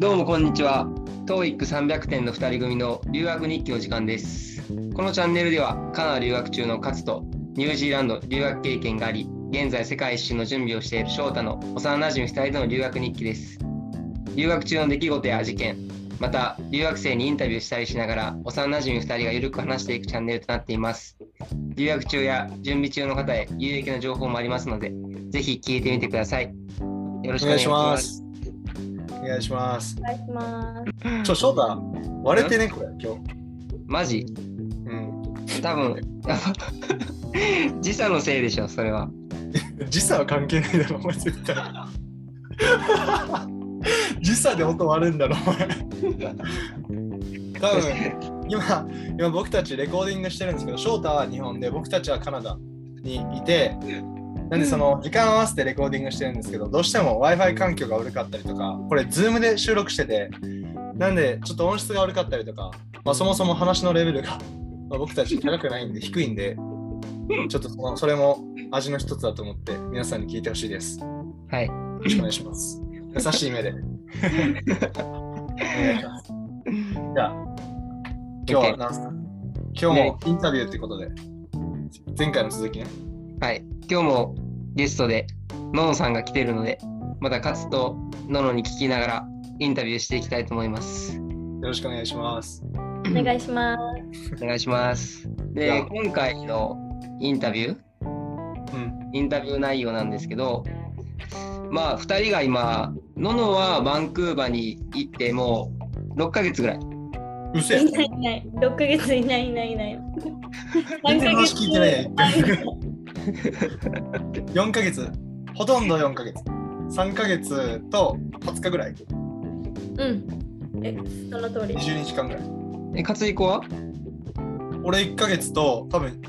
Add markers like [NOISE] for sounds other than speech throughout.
どうもこんにちは。TOEIC300 点の2人組の留学日記の時間です。このチャンネルではカナダ留学中のカツとニュージーランド留学経験があり、現在世界一周の準備をしている翔太の幼馴染2人での留学日記です。留学中の出来事や事件、また留学生にインタビューしたりしながら幼馴染2人がゆるく話していくチャンネルとなっています。留学中や準備中の方へ有益な情報もありますので、ぜひ聞いてみてください。よろしくお願いします。お願いします。お願いします。ちょ、翔太、割れてね、これ、今日。マジ？うん。多分 [LAUGHS] 時差のせいでしょそれは [LAUGHS] 時差は関係ないだろ、お前絶対。[LAUGHS] 時差で音割るんだろ、お前。多分今、今僕たちレコーディングしてるんですけど、翔太は日本で、僕たちはカナダにいて、なんでその時間合わせてレコーディングしてるんですけど、どうしても Wi-Fi 環境が悪かったりとか、これ Zoom で収録してて、なんでちょっと音質が悪かったりとか、まあ、そもそも話のレベルが、まあ、僕たち高くないんで低いんで、ちょっとそのそれも味の一つだと思って皆さんに聞いてほしいです。よはいろしくお願いします。優しい目で。[LAUGHS] お願いします。じゃあ、今日は何すか？今日もインタビューってことで、前回の続きね。はい今日もゲストでののさんが来てるのでまたカツとののに聞きながらインタビューしていきたいと思いますよろしくお願いします。お願いします。お願いしますで今回のインタビューうん。インタビュー内容なんですけどまあ2人が今ののはバンクーバーに行ってもう6ヶ月ぐらいうせえいないいない。6ヶ月いないいないいない。全然話聞いてないや [LAUGHS] 4ヶ月ほとんど4ヶ月3ヶ月と20日ぐらいうん。え、その通り。20日間ぐらいえ勝彦は？俺1ヶ月と多分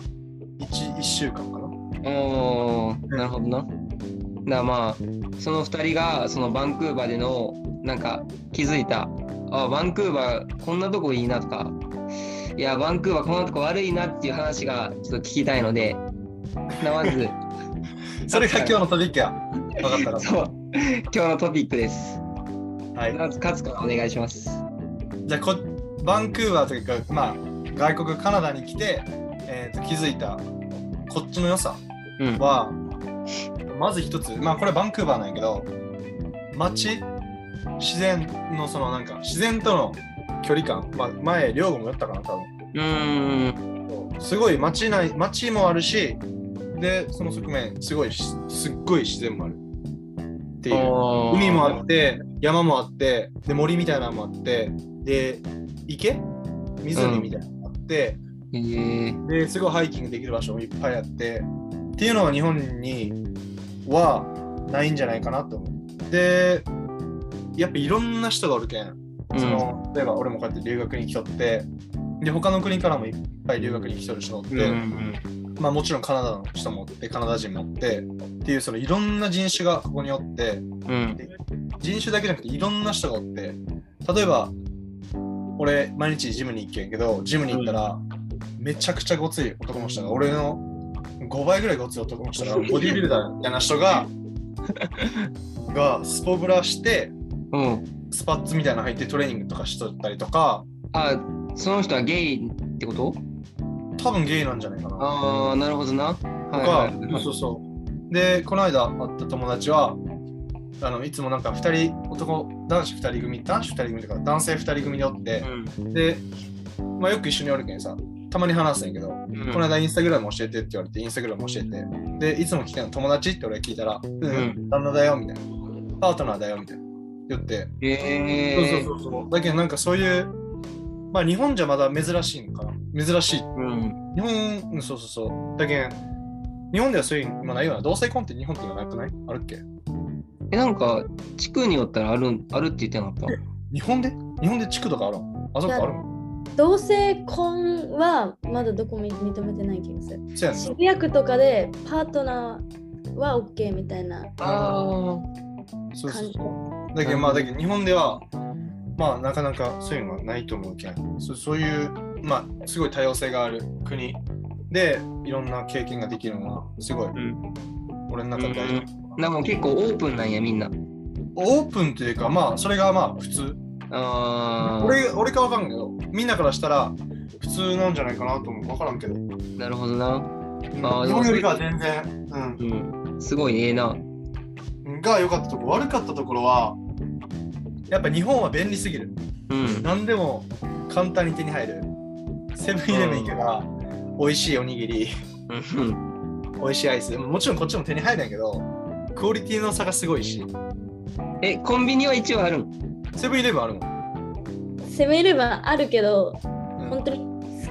1, 1週間かなおーなるほどな。だからまあその2人がそのバンクーバーでのなんか気づいたあバンクーバーこんなとこいいなとかいやバンクーバーこんなとこ悪いなっていう話がちょっと聞きたいのでなまずそれが今日のトピックや分かったら [LAUGHS] そう今日のトピックです。はいまず勝つからお願いします。じゃあこバンクーバーというかまあ外国カナダに来て、えーと気づいたこっちの良さうん。はまず一つまあこれバンクーバーなんやけど街自然のそのなんか自然との距離感、まあ、前両国もやったかな多分うーん。すごい街ない街もあるしでその側面すごいしすっごい自然もある。っていう。海もあって山もあってで森みたいなのもあってで池？湖みたいなのもあって、えー、ですごいハイキングできる場所もいっぱいあってっていうのは日本にはないんじゃないかなと思う。でやっぱいろんな人がおるけん。その例えば俺もこうやって留学に来とってで他の国からもいっぱい留学に来とる人おって、うんうんまあもちろんカナダの人もおってカナダ人もおってっていうそのいろんな人種がここにおってうん人種だけじゃなくていろんな人がおって例えば俺毎日ジムに行けんけどジムに行ったら、めちゃくちゃごつい男の人が俺の5倍ぐらいごつい男の人がボディービルダーみたいな人が [LAUGHS] がスポブラしてうん。スパッツみたいなの入ってトレーニングとかしとったりとかあその人はゲイってこと？多分ゲイなんじゃないかな。ああなるほどな。とはいか、はい。はいそうそうでこの間会った友達はあのいつもなんか2人男男子2人組男子2人組とか男性2人組でおって、うん。で、まあ、よく一緒におるけんさ、たまに話すんやけど、うん。この間インスタグラム教えてって言われて、インスタグラム教えて、で、いつも聞くの友達って俺聞いたら、うん、ん旦那だよみたいな、パートナーだよみたいな。言って、えー、そうそうそうそう。だけどなんかそういう、まあ日本じゃまだ珍しいのかな。珍しい。うん。日本、うんそうそうそう。だけど日本ではそういうのないような、同性婚って日本ってなくない？あるっけ？え、なんか、地区によったらあるんあるって言ってなかっ日本で？日本で地区とかあるんあそこあるん同性婚はまだどこも認めてない気がする。そうやんな。渋谷区とかでパートナーは OK みたいなたあそうそう感じ。だけどまあだけど日本ではまあなかなかそういうのはないと思うけんそそういうまあすごい多様性がある国でいろんな経験ができるのはすごいあ。うん。俺の中で大事、なんかもう結構オープンなんや、みんな。オープンというか、まあ、それがまあ普通。あ俺俺かわかんないけど、みんなからしたら普通なんじゃないかなと思う。わからんけど。あ、なるほどな。あー日本よりかは全然、うん。すごいええな。うん。が良かったところ、悪かったところは、やっぱ日本は便利すぎる。うん。何でも簡単に手に入る。セブンイレブン行けば、美味しいおにぎり、うん美味しいアイス。もちろんこっちも手に入るんやけど、クオリティの差がすごいし、え、コンビニは一応あるんセブンイレブンあるもん。セブンイレブンあるけど、うん本当に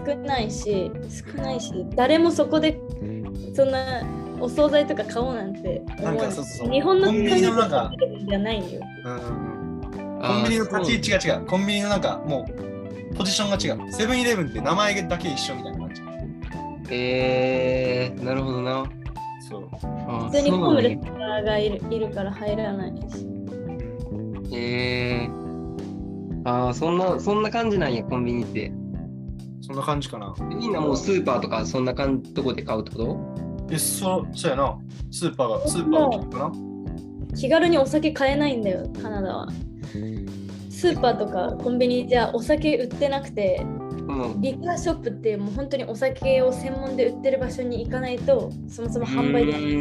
少ないし、少ないし、誰もそこでそんなお惣菜とか買おうなんて思なんわかそうそうそう日本のコンビニのなんかじゃないよ。うんコンビニの立ち位置が違う。コンビニのなんかもうポジションが違う。セブンイレブンって名前だけ一緒みたいな感じ。えー、なるほどな。そう。あ普通にホームレスがいるいるから入らないし。えー。あーそんな、そんな感じなんや、コンビニって。そんな感じかな。みんなもうスーパーとかそんな感じとこで買うってこと？え、そそうやな。スーパーが、スーパーがかな。気軽にお酒買えないんだよ、カナダは。スーパーとかコンビニじゃお酒売ってなくて、うん。リカーショップってもう本当にお酒を専門で売ってる場所に行かないとそもそも販売できない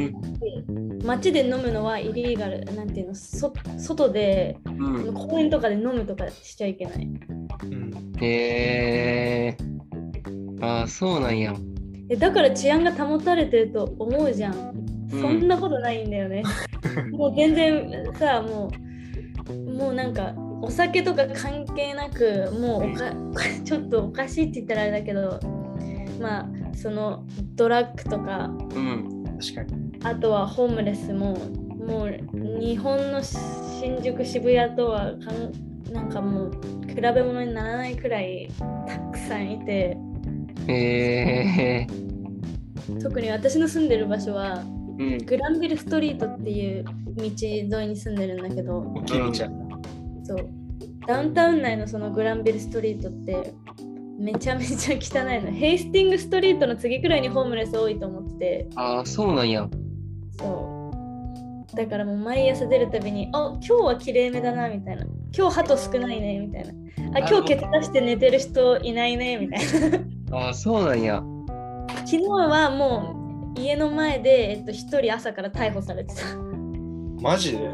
うん街で飲むのはイリーガルなんていうのそ外でうん。公園とかで飲むとかしちゃいけないうん。えー。あーそうなんや。えだから治安が保たれてると思うじゃん、うんそんなことないんだよね [LAUGHS] もう全然さもうもうなんかお酒とか関係なくもうおか [LAUGHS] ちょっとおかしいって言ったらあれだけどまあそのドラッグとかうん。確かに。あとはホームレスももう日本の新宿渋谷とはかんなんかもう比べ物にならないくらいたくさんいてえー。特に私の住んでる場所はうん。グランビルストリートっていう道沿いに住んでるんだけど大きい道や。そう。ダウンタウン内のそのグランビルストリートってめちゃめちゃ汚いの。ヘイスティングストリートの次くらいにホームレス多いと思って。てああ、そうなんや。そう。だからもう毎朝出るたびにあ今日は綺麗めだなみたいな。今日鳩少ないねみたいな。あ今日ケツ出して寝てる人いないねみたいな。ああ、そうなんや。昨日はもう家の前で、えっと、1人朝から逮捕されてた。マジで？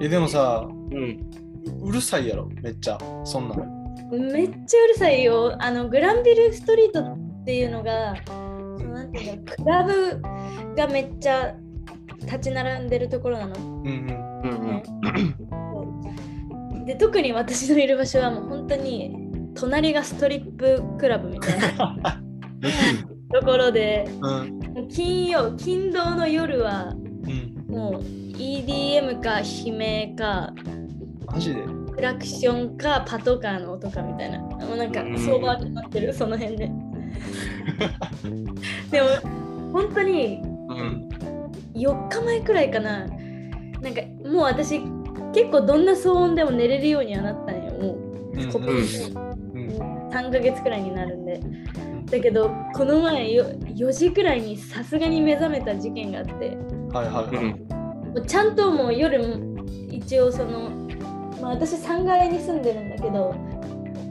え、でもさ、うん。うるさいやろ、めっちゃ。そんなん。めっちゃうるさいよあのグランビルストリートっていうのがそのなんていうのクラブがめっちゃ立ち並んでるところなのうんうん。うんうん。で特に私のいる場所はもう本当に隣がストリップクラブみたいな [LAUGHS] ところでうん。金曜金土の夜はうん。もう EDM か悲鳴かマジで？クラクションかパトカーの音かみたいな。もうなんかうん。相場決まってるその辺で。[LAUGHS] でも本当にうん。4日前くらいかな。なんかもう私結構どんな騒音でも寝れるようにはなったんよもう。ここうん。うん3ヶ月くらいになるんで。だけどこの前よ4時くらいにさすがに目覚めた事件があって。はいはいちゃんともう夜も一応その、まあ、私3階に住んでるんだけど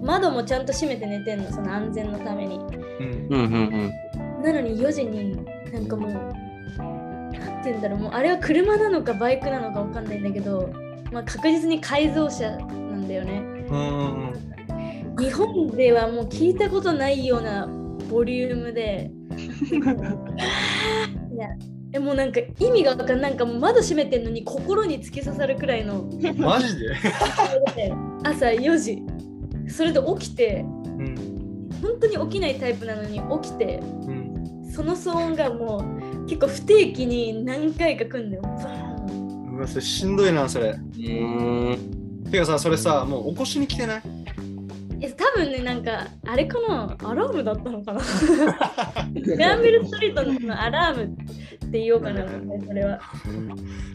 窓もちゃんと閉めて寝てんのその安全のためにうん。うんうんなのに4時になんかもうなんて言うんだろうもうあれは車なのかバイクなのかわかんないんだけど、まあ、確実に改造車なんだよねうん。日本ではもう聞いたことないようなボリュームで [LAUGHS] いやえもうなんか意味がわかんなんか窓閉めてんのに心に突き刺さるくらいの。マジで？朝4時。それで起きて。うん。本当に起きないタイプなのに起きて。うん。その騒音がもう結構不定期に何回か来んだよ。バーンうわ、それしんどいな、それ。うん。うん。てかさ、それさ、もう起こしに来てない？え多分ねなんかあれかな？アラームだったのかな？[LAUGHS] グランビルストリートのアラームって言おうかなそれは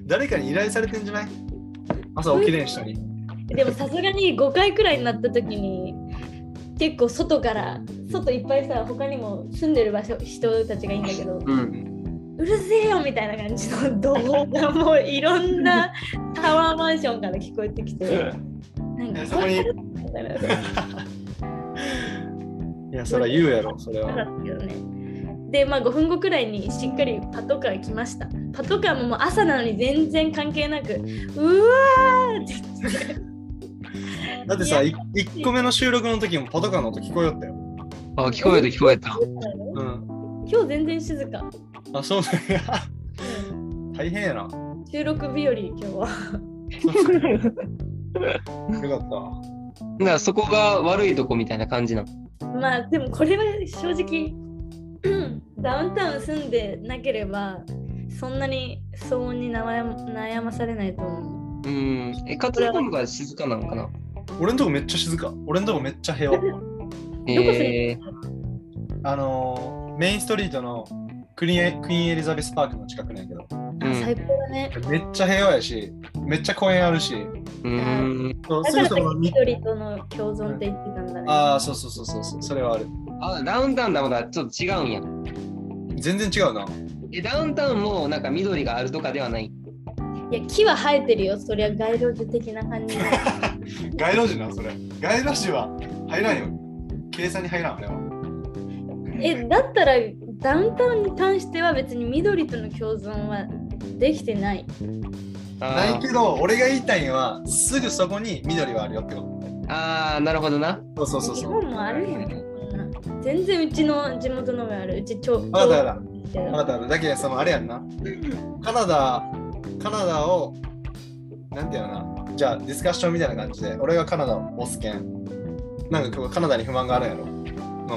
誰かに依頼されてんじゃない？朝起きれん人に。でもさすがに5回くらいになった時に結構外から外いっぱいさ他にも住んでる場所人たちがいいんだけどうん。うるせえよみたいな感じの怒号がもういろんなタワーマンションから聞こえてきて、なんかえそこに [LAUGHS] いや、それは言うやろ、それは。けどね。で、まあ5分後くらいにしっかりパトカー来ました。パトカーももう朝なのに全然関係なく、うわーって言って。[LAUGHS] だってさ、いい1個目の収録の時もパトカーの音聞こえよったよ。あ、聞こえた聞こえた。うん。今日全然静か。あ、そうなんや。うん大変やな。収録日和今日は。よかったわ。[LAUGHS] だからそこが悪いとこみたいな感じなの？まあでもこれは正直うん [CLEARS THROAT] ダウンタウン住んでなければそんなに騒音に悩ま悩まされないと思う。うん。え、カツラの方が静かなのかな？俺んとこめっちゃ静か。俺んとこめっちゃ平和。えー、あのー、メインストリートのクリーンエクイーンエリザベスパークの近くなんやけど、うんあ最高だね。めっちゃ平和やし、めっちゃ公園あるし、うん。そうだからすぐそこのみ緑との共存って言ってたんだね。ああ、そうそうそうそうそう、それはある。あ、ダウンタウンだまだちょっと違うんや。全然違うな。え、ダウンタウンもなんか緑があるとかではない？いや木は生えてるよ。そりゃ街路樹的な感じで。[LAUGHS] 街路樹な、それ。街路樹は入らんよ。計算に入らん、あれは。えだったらダウンタウンに関しては別に緑との共存はできてない？ないけど、俺が言いたいのは、すぐそこに緑はあるよってこあー、なるほどな。と。そうそうそう日そう。本もあるやん。全然うちの地元のがある。うち超。わかったわか超分かった分かった。だけど、そのあれやんな。カナダ、カナダを、なんていうのな。じゃあ、ディスカッションみたいな感じで、俺がカナダを押すけん。なんかカナダに不満があるんやろ。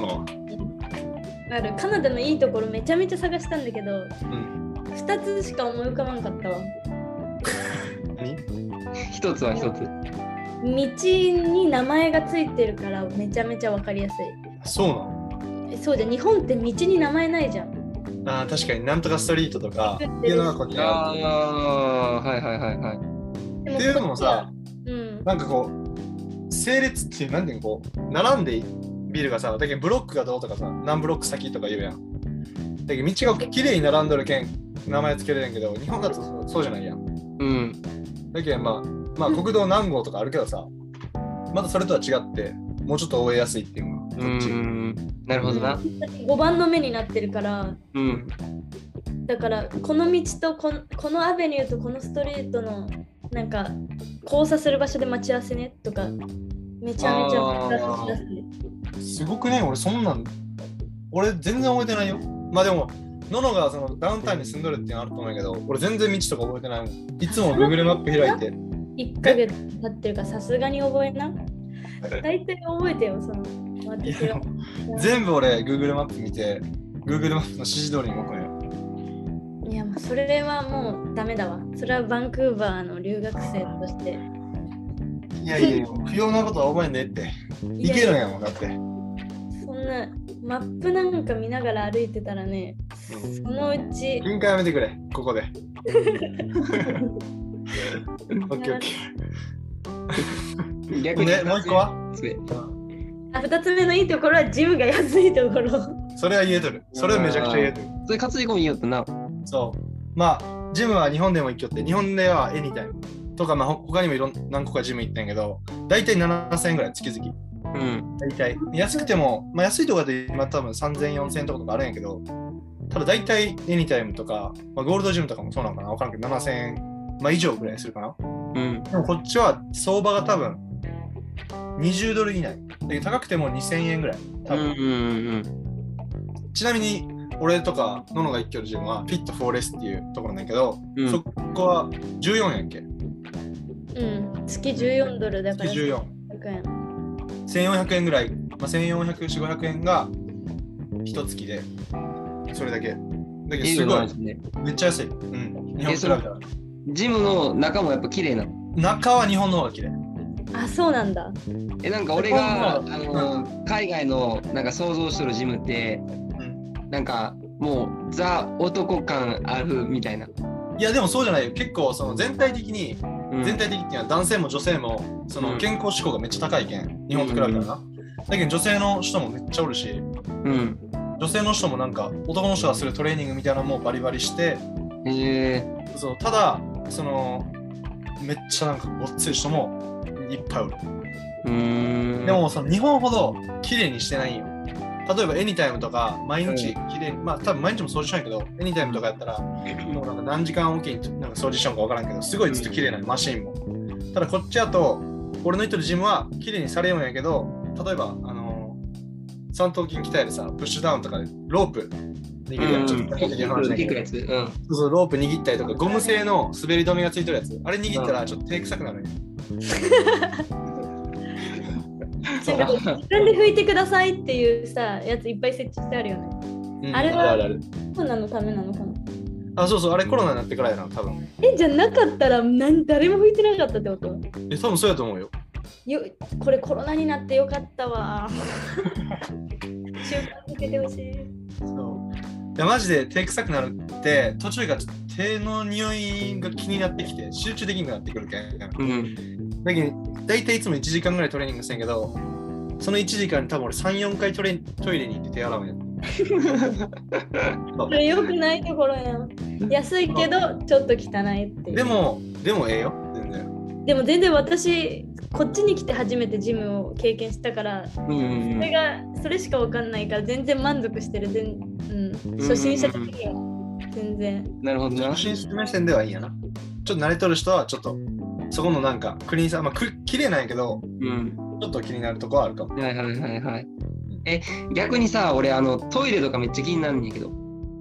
のの。あるカナダのいいところめちゃめちゃ探したんだけど、うん。2つしか思い浮かばんかったわ。[LAUGHS] 何？一つは一つ。道に名前がついてるからめちゃめちゃわかりやすそうなの？そうじゃん、日本って道に名前ないじゃん。あー確かになんとかストリートとかっていうのがこっちにああー、はいはいはいはい。っていうのもさ、うん。なんかこう、整列っていう、なんていうの、こう、並んでビルがさ、だけどブロックがどうとかさ、何ブロック先とか言うやん。だけど道が綺麗に並んどるけん、名前つけれるんけど、日本だとそうじゃないやん。うん。だけどまあ、まあ国道何号とかあるけどさ、またそれとは違って、もうちょっと覚えやすいっていうのが、こうっち。ん。なるほどな。5番の目になってるから、うん。だからこの道とこのこのアベニューとこのストリートのなんか交差する場所で待ち合わせねとかめちゃめちゃすい。すごくね、俺そんなん、俺全然覚えてないよ。まあでも、ののがそのダウンタウンに住んどるっていうのあると思うけど、俺全然道とか覚えてないもん。いつも Google マップ開いて。1ヶ月経ってるからさすがに覚えな。大体覚えてよ、その。[LAUGHS] 全部俺 Google マップ見て Google マップの指示通りに動くのよ。いや、まあ、それはもうダメだわ。それはバンクーバーの留学生として。いやいや、不要なことは覚えんでって。[LAUGHS] いけるんやもんだって。そんなマップなんか見ながら歩いてたらね、そのうち、喧嘩やめてくれ、ここで。[LAUGHS] オッケーオッケー。逆に、で、もう一個は？あ2つ目のいいところはジムが安いところ。それは言えとる。それはめちゃくちゃ言えとる。それ担い込みよってな。そう。まあ、ジムは日本でも行きよって、日本ではエニタイムとか、まあ、ほ他にもいろん何個かジム行ったんやけど、大体7000円ぐらい月々。うん。大体。安くても、まあ、安いとこで今多分3000、4000円とかとかあるんやけど、ただ大体エニタイムとか、まあ、ゴールドジムとかもそうなのかなわからんけど、7000円、まあ、以上ぐらいするかな。うん。でもこっちは相場が多分20ドル以内。で高くても2000円ぐらい。多分うんうんうんちなみに、俺とか、ののが一挙のジムは、フィットフォーレスっていうところなんだけど、うん。そこは14やんけ？うん、月14ドルだから。月14。100円。1400円ぐらい、まあ、1400、500円が一月で、それだけ。だけどすごいね。めっちゃ安い。うん。日本と比べたら。ジムの中もやっぱ綺麗なの？中は日本の方が綺麗。あ、そうなんだ。え、なんか俺が、あうんの、海外のなんか想像してるジムって、うん。なんかもうザ男感あるみたいな。いや、でもそうじゃないよ。結構、その全体的に、うん全体的っていうのは男性も女性も、そのうん健康志向がめっちゃ高いけん。日本と比べたらな。だけど女性の人もめっちゃおるし、うん。女性の人もなんか男の人がするトレーニングみたいなのもバリバリしてへえそうただそのめっちゃなんかごっつい人もいっぱいおる。うーん。でもその日本ほど綺麗にしてないんよ。例えばエニタイムとか毎日綺麗に、まあ多分毎日も掃除しないけどエニタイムとかやったらもうなんか何時間おきになんか掃除しようか分からんけどすごいずっと綺麗なのマシンも。ただこっちだと俺の言ってるジムは綺麗にされるんやけど例えばあの三頭筋鍛えるさプッシュダウンとかでロープ握るやん、ちょっと的な話だけど。聞くやつ。うん。そうそうロープ握ったりとかゴム製の滑り止めがついてるやつ。あれ握ったらちょっと手臭くなるん自分で拭いてくださいっていうさやついっぱい設置してあるよね。うん。あれはあるある。コロナのためなのかなあそうそうあれコロナになってからやな多分。えじゃなかったらなん誰も拭いてなかったってこと？え多分そうやと思うよ。よこれコロナになってよかったわ。[LAUGHS] 習慣づけてほしい。そう。いやマジで手臭くなるって途中からちょっと手の匂いが気になってきて集中できなくなってくるけん。うん。だけど大体いつも1時間ぐらいトレーニングしてんけどその1時間に多分俺34回トレトイレに行って手洗うん。[LAUGHS] やそれ良くないところやん。安いけどちょっと汚いっていう。でもでもええよ全然。でも全然私こっちに来て初めてジムを経験したからうんそれがそれしかわかんないから全然満足してる全、うん、初心者的には。全然。なるほど。な。初心者目線ではいいんやな。ちょっと慣れとる人はちょっとそこのなんかクリーンさまあく綺麗なんやけどうん。ちょっと気になるとこはあるかもはいはいはいはい。え、逆にさ、俺、あの、トイレとかめっちゃ気になるんやけど、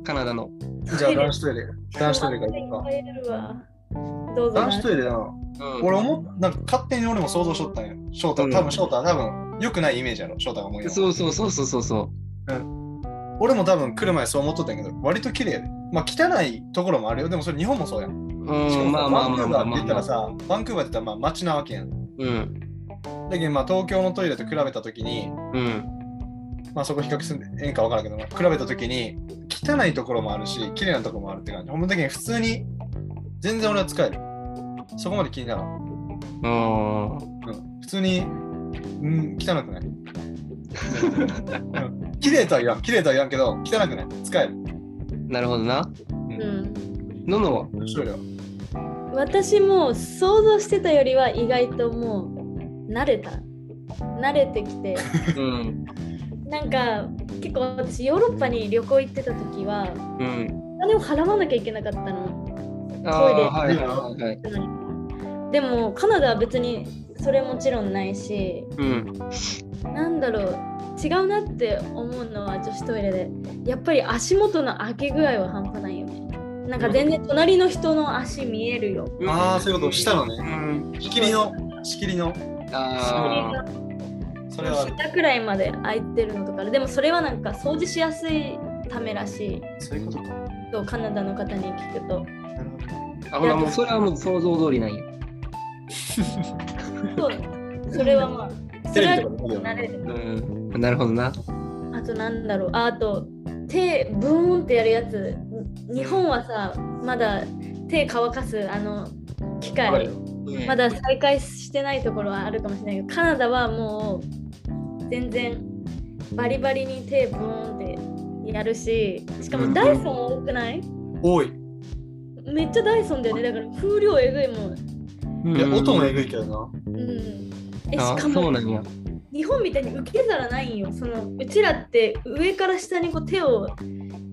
カナダの。じゃあ男子トイレ。男子トイレから行こうか。いいいるわ。どうぞ。男子トイレな。うん。俺思っなんか勝手に俺も想像しとったんよ翔太うん。多分翔太は多分良くないイメージやろ翔太が思うよそうそうそうそうそうそ俺も多分来る前そう思っとったんやけど割と綺麗で。まあ汚いところもあるよ。でもそれ日本もそうやんう。うん、しかもさまあまあバンクーバーって。言ったらさバンクーバーって言ったらまあ街なわけやん。うん。だけどまあ東京のトイレと比べたときにうん。まあそこ比較するんでええんか分からんけど、まあ比べたときに汚いところもあるし綺麗なところもあるって感じ。ほんまだけに普通に全然俺は使える。そこまで気にならん、うん。うん、普通にうん汚くない？うん。綺麗とは言わん。綺麗とは言わんけど汚くない。使える。なるほどな。うん。ののは？そうよ私も想像してたよりは意外ともう慣れた慣れてきてうん。なんか結構私ヨーロッパに旅行行ってた時はうん。お金を払わなきゃいけなかったのああ、はいはいはいはい。でもカナダは別にそれもちろんないしうん。なんだろう違うなって思うのは女子トイレでやっぱり足元の開け具合は半端ないなんか全然隣の人の足見えるよ。ああそういうこと。したのうねん。仕切りの仕切りの。ああ。それはある。下くらいまで開いてるのとかでもそれはなんか掃除しやすいためらしい。そういうことか。とカナダの方に聞くと。なるほど。あ、ほら、もうそれはもう想像通りなんや。[LAUGHS] そう。それはまあそテれは慣れるうん。なるほどな。あとなんだろう。ああと手ブーンってやるやつ日本はさまだ手乾かすあの機械まだ再開してないところはあるかもしれないけどカナダはもう全然バリバリに手ブーンってやるししかもダイソン多くない？多い。めっちゃダイソンだよね。だから風量えぐいもん。いや音もえぐいけどな。うん。えしあかもそうなんや。日本みたいに受け皿ないんよ。そのうちらって上から下にこう手を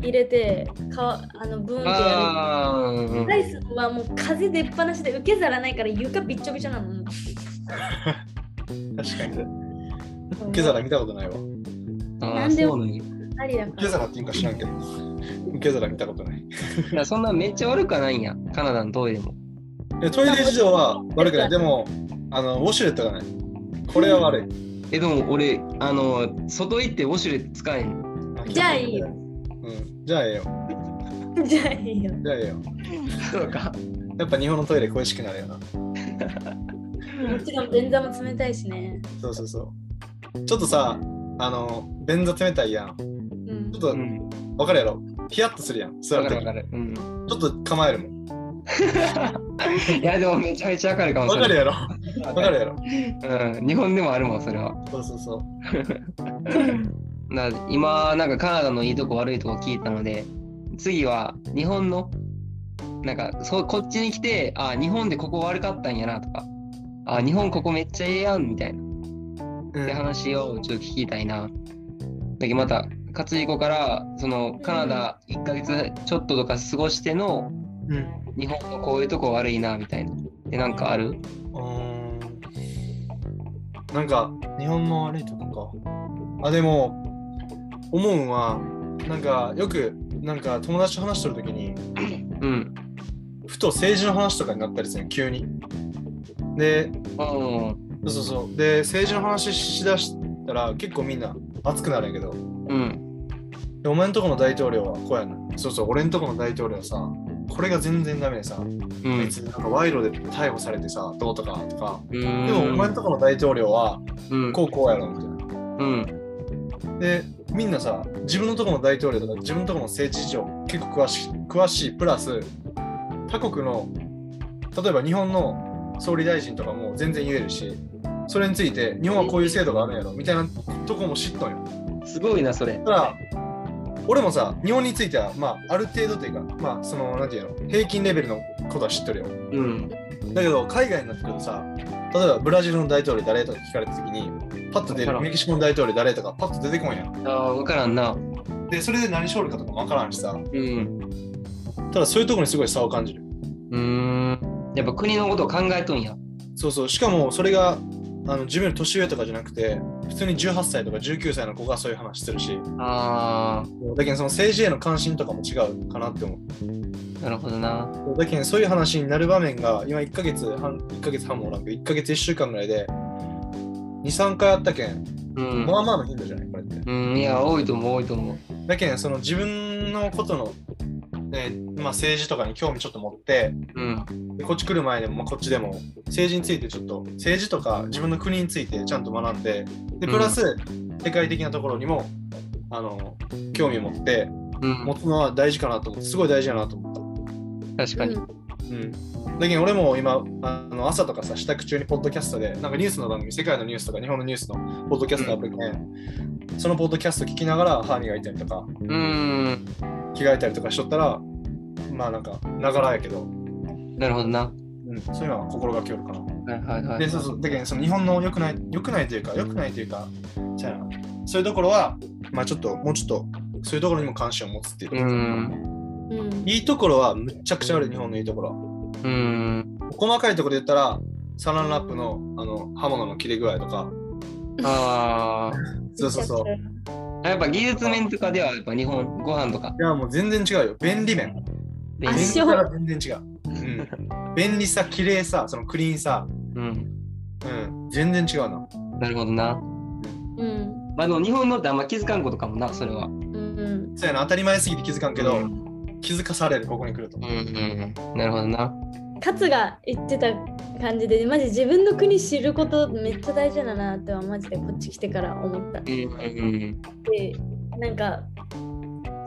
入れてかあのブーンってやる。ダイソンはもう風出っ放しで受け皿ないから床びっちょびちょなの。確かに。ね受け皿見たことないわ。ああ、なんでそうなんや。ありだから。受け皿って言うんか知らんけど。受け皿見たことない。いやそんなめっちゃ悪くはないんや。カナダのトイレも。いやトイレ事情は悪くない。でもあのウォシュレットがない。これは悪いえ、でも俺、あの、外行ってウォシュレット使えん。じゃあいいよ。うん。じゃあええよ。[LAUGHS] じゃあいいよ。じゃあええよ。そうか。やっぱ日本のトイレ恋しくなるよな。もちろん便座も冷たいしね。そうそうそう。ちょっとさあの便座冷たいやん。うん。ちょっとうん。分かるやろ？ヒヤッとするやん座わかるわかる。うん。ちょっと構えるもん。[LAUGHS] いや、でもめちゃめちゃわかるかもしれない。分かるやろ？分かるやろうん。日本でもあるもん、それは。そうそうそう [LAUGHS] な今、なんかカナダのいいとこ悪いとこ聞いたので、次は日本の、なんかそうこっちに来て、あ、日本でここ悪かったんやなとか、あ、日本ここめっちゃええやんみたいな、って話をちょっと聞きたいな。だけどまた、勝彦から、そのカナダ1ヶ月ちょっととか過ごしての、うん。日本のこういうとこ悪いなみたいな。で、なんかある？うーんなんか日本の悪いとこか。あ、でも思うんは、なんかよくなんか友達と話してるときに、うん。ふと政治の話とかになったりするの急に。で、うん。そうそうそう。で、政治の話しだしたら結構みんな熱くなるんやけど、うん。でお前んとこの大統領はこうやな。そうそう、俺んとこの大統領はさ、これが全然ダメでさ、うん。別になんか賄賂で逮捕されてさ、どうとかとか、ででもお前んとこの大統領はうん、こうこうやろみたいな。うん。で、みんなさ、自分のところの大統領とか自分のところの政治事情結構詳しい、詳しい、プラス、他国の、例えば日本の総理大臣とかも全然言えるし、それについて日本はこういう制度があるんやろみたいなとこも知っとんよ。すごいな、それ。だから、俺もさ、日本については、まあ、ある程度というか、まあ、その、なんていうの、平均レベルのことは知っとるよ。うん。だけど、海外になってくるとさ、例えばブラジルの大統領誰とか聞かれたときに、パッと出る、メキシコの大統領誰とかパッと出てこんやん。ああ、わからんな。で、それで何しょるかとかもわからんしさ、うん。ただそういうところにすごい差を感じる。うーん。やっぱ国のことを考えとんや。そうそう、しかもそれがあの自分より年上とかじゃなくて、普通に18歳とか19歳の子がそういう話するし、あだけどその政治への関心とかも違うかなって思う。あ、なるほどな。だけどそういう話になる場面が今1ヶ月半、1ヶ月半もおらんけど、1ヶ月1週間ぐらいで2、3回あったけん、うん。まあまあの頻度じゃないこれって。うん、いや、多いと思う、多いと思う。だけどその自分のことの、ねまあ、政治とかに興味ちょっと持って、うん。でこっち来る前でも、まあ、こっちでも政治についてちょっと政治とか自分の国についてちゃんと学んででプラス、世界的なところにもあの興味を持ってうん持。つのは大事かなと思ってすごい大事だなと思っ確かに。た。うん、だけど俺も今あの朝とかさ支度中にポッドキャストでなんかニュースの番組世界のニュースとか日本のニュースのポッドキャストアプリで、そのポッドキャスト聞きながら歯磨いたりとかうん。着替えたりとかしとったらまあなんかながらやけど、なるほどな。うん、そういうのは心がけよるかな。はいはいはい。で、そうそう、だけど、その日本の良くない、良くないというか、良くないというか、じゃあ、そういうところは、まあちょっと、もうちょっと、そういうところにも関心を持つっていう。うん。うんいいところは、むっちゃくちゃある、日本のいいところは。うん。細かいところで言ったら、サランラップの、あの、刃物の切れ具合とか、あそうそうそう。あ。やっぱ技術面とかでは、やっぱ日本ご飯とか。いや、もう全然違うよ。便利面。便利さが全然違う。うん。便利さ、綺麗さ、そのクリーンさ、うん。うん。全然違うな。なるほどな。うんまあでも日本のってあんま気づかんことかもな、それは。うんそうやな、当たり前すぎて気づかんけど、うん気づかされる、ここに来ると。うんうん。なるほどな。勝が言ってた感じでマジ自分の国知ることめっちゃ大事だなってはマジでこっち来てから思った。でなんか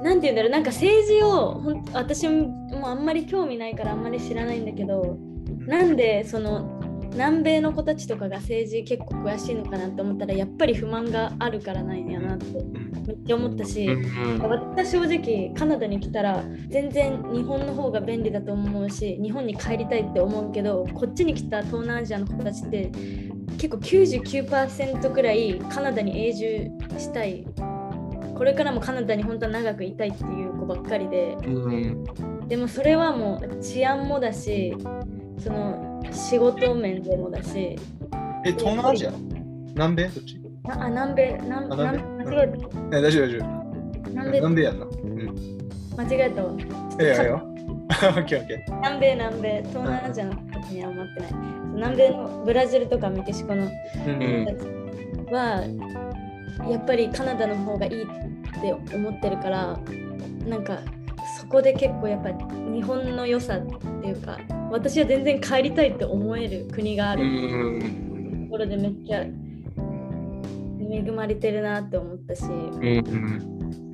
なんて言うんだろうなんか政治をほん私もあんまり興味ないからあんまり知らないんだけどなんでその南米の子たちとかが政治結構詳しいのかなって思ったらやっぱり不満があるからなんやなってうんめっちゃ思ったし、うん。私は正直カナダに来たら全然日本の方が便利だと思うし日本に帰りたいって思うけどこっちに来た東南アジアの子たちって結構99%くらいカナダに永住したいこれからもカナダに本当は長くいたいっていう子ばっかりでうん。でもそれはもう治安もだしその仕事面でもだし。え、東南アジア？南米？どっち？なあ南米。南あ南米？南間違ええ、大丈夫大丈た夫。南米？南米やんな。うん。間違えたわ。いやいやいや。オッケーオッケー。南米南米。東南アジアの子たちには思ってない。南米のブラジルとかメキシコのうん。うん子たちはやっぱりカナダの方がいいって思ってるからなんかそこで結構やっぱ日本の良さっていうか私は全然帰りたいって思える国があうるん。ところでめっちゃ恵まれてるなって思ったし、うん。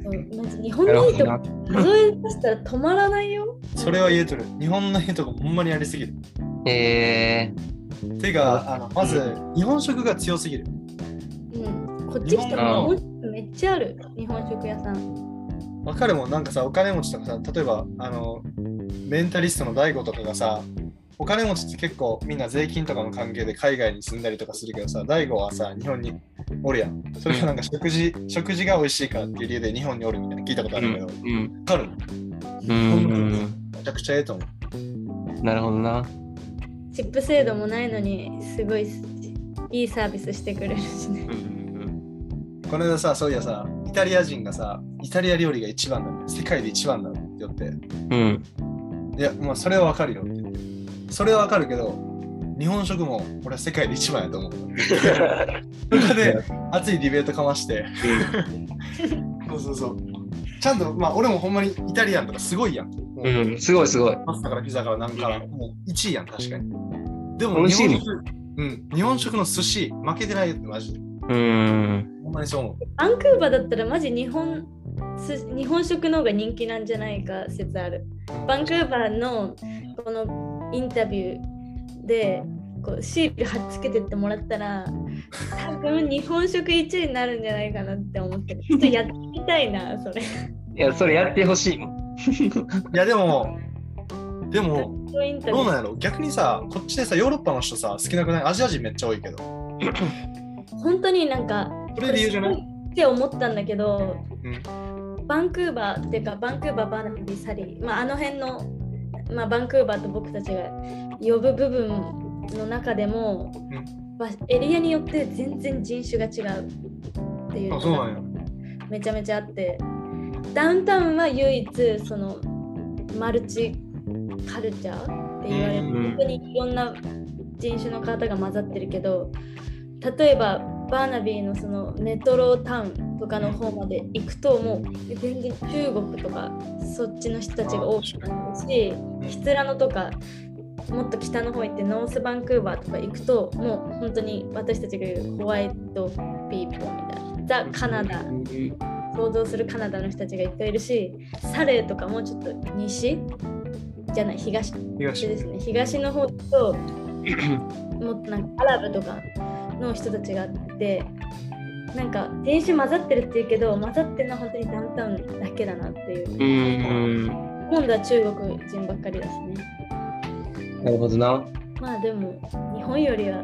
そうまず日本のいいとこ。数え出したら止まらないよ。それは言えとる。日本のいいとこほんまにやりすぎる。えてか、あのまず、日本食が強すぎる。うん、こっち来たらめっちゃある。日本食屋さん。わかるもん、なんかさ、お金持ちとかさ、例えば、あの、メンタリストの大悟とかがさ、お金持ちって結構みんな税金とかの関係で海外に住んだりとかするけどさ、大悟はさ、日本におるやん。それがなんか食事、食事が美味しいからっていう理由で日本におるみたいな聞いたことあるけど、わうん。かる？うん。めちゃくちゃええと思う。なるほどな。チップ制度もないのに、すごいいいサービスしてくれるしね。この間さ、そういやさ、イタリア人がさ、イタリア料理が一番なんだよ。世界で一番なんだって言って。うん。いや、まあ、それはわかるよ。それはわかるけど、日本食も俺は世界で一番やと思う。そこで熱いディベートかまして、そうそうそう。ちゃんと、まあ、俺もほんまにイタリアンとかすごいやん。もううん。すごいすごい。パスタからピザからなんから、もう1位やん、確かに。でも、日本食、うん、日本食の寿司、負けてないよってマジで。うん。ほんまにそう思う。バンクーバーだったらマジ日本す日本食の方が人気なんじゃないか説ある。バンクーバーのこのインタビューでこうシール貼っつけてってもらったら多分日本食1位になるんじゃないかなって思ってる。ちょっとやってみたいな、それ。いや、それやってほしいもん。[LAUGHS] いや、でも、でも、どうなんやろ？逆にさ、こっちでさ、ヨーロッパの人さ、好きなくない？アジア人めっちゃ多いけど。本当になんかそれ理由じゃないって思ったんだけど、うん。バンクーバーっていうかバンクーバー、バーナビー、サリー、まあ、あの辺の、まあ、バンクーバーと僕たちが呼ぶ部分の中でも、ばエリアによって全然人種が違うっていうあ、のが。めちゃめちゃあって。ダウンタウンは唯一そのマルチカルチャーって言われるうん。本当にいろんな人種の方が混ざってるけど例えばバーナビーのそのメトロタウンとかの方まで行くともう全然中国とかそっちの人たちが多くなるしキツラノとかもっと北の方行ってノースバンクーバーとか行くともう本当に私たちが言う white people みたいな。ザ・カナダ。想像するカナダの人たちがいっぱいいるしサレーとかもうちょっと西？じゃない東。東。ですね。東の方ともっとなんかアラブとかの人たちがあってなんか人種混ざってるっていうけど混ざってるのは本当にダウンタウンだけだなっていううん。今度は中国人ばっかりだしねなるほどな。まあでも日本よりは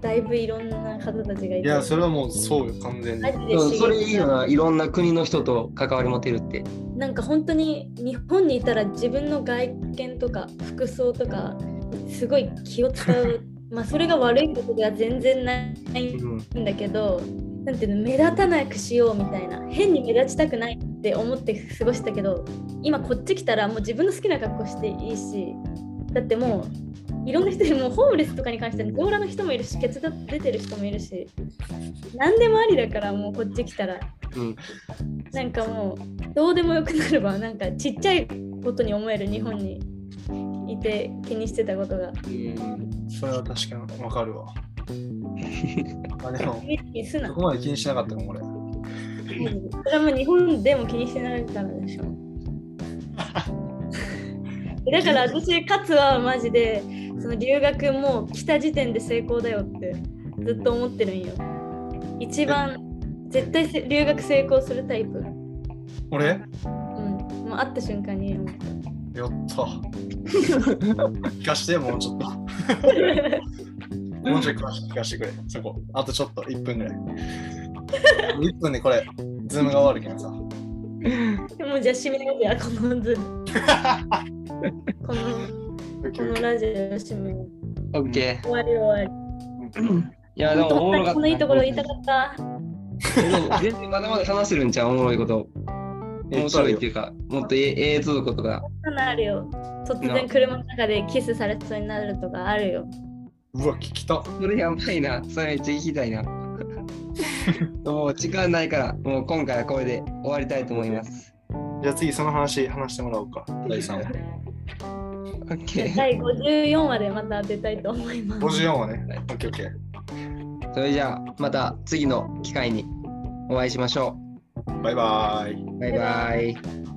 だいぶいろんな方たちがいていや、それはもうそうよ、完全にそれいいよな。いろんな国の人と関わり持てるって。なんか本当に日本にいたら自分の外見とか服装とかすごい気を使うまあそれが悪いことでは全然ないうん。んだけどなんていうの目立たなくしようみたいな変に目立ちたくないって思って過ごしたけど今こっち来たらもう自分の好きな格好していいしだってもういろんな人にもうホームレスとかに関しては上裸の人もいるしケツが出てる人もいるし何でもありだからもうこっち来たらうん。なんかもうどうでもよくなればなんかちっちゃいことに思える日本にいて気にしてたことが。うんそれは確かにわかるわ。[LAUGHS] あでも、そこまで気にしなかったかも、俺。それはもう日本でも気にしてないからでしょ。[LAUGHS] だから私勝はマジでその留学も来た時点で成功だよってずっと思ってるんよ。一番絶対せ留学成功するタイプ。俺？うん。もう会った瞬間にやった。[LAUGHS] 聞かして、もうちょっと。[LAUGHS] もうちょい聞かして聞かしてくれ。そこ。あとちょっと、1分ぐらい。1分でこれ、ズームが終わるけどさ。でもじゃあ締めようやこのズーム [LAUGHS] このこのラジオ締めようオッケ終わり終わりー。いや、でもおもろかった。このいいところ言いたかった全然まだまだ話せるんちゃう？おもろいこと。面白いっていうか、もっとえええぞことが。そんなのあるよ突然車の中でキスされそうになるとかあるようわ、聞きた。それやばいな。それめっちゃ聞きたいな。[LAUGHS] もう時間ないから、もう今回はこれで終わりたいと思います。じゃあ次、その話、話してもらおうか。第3話。オッケー。第54話でまた出たいと思います54話ね。オッケーオッケー。それじゃあ、また次の機会にお会いしましょバイバーイ。バイバイ。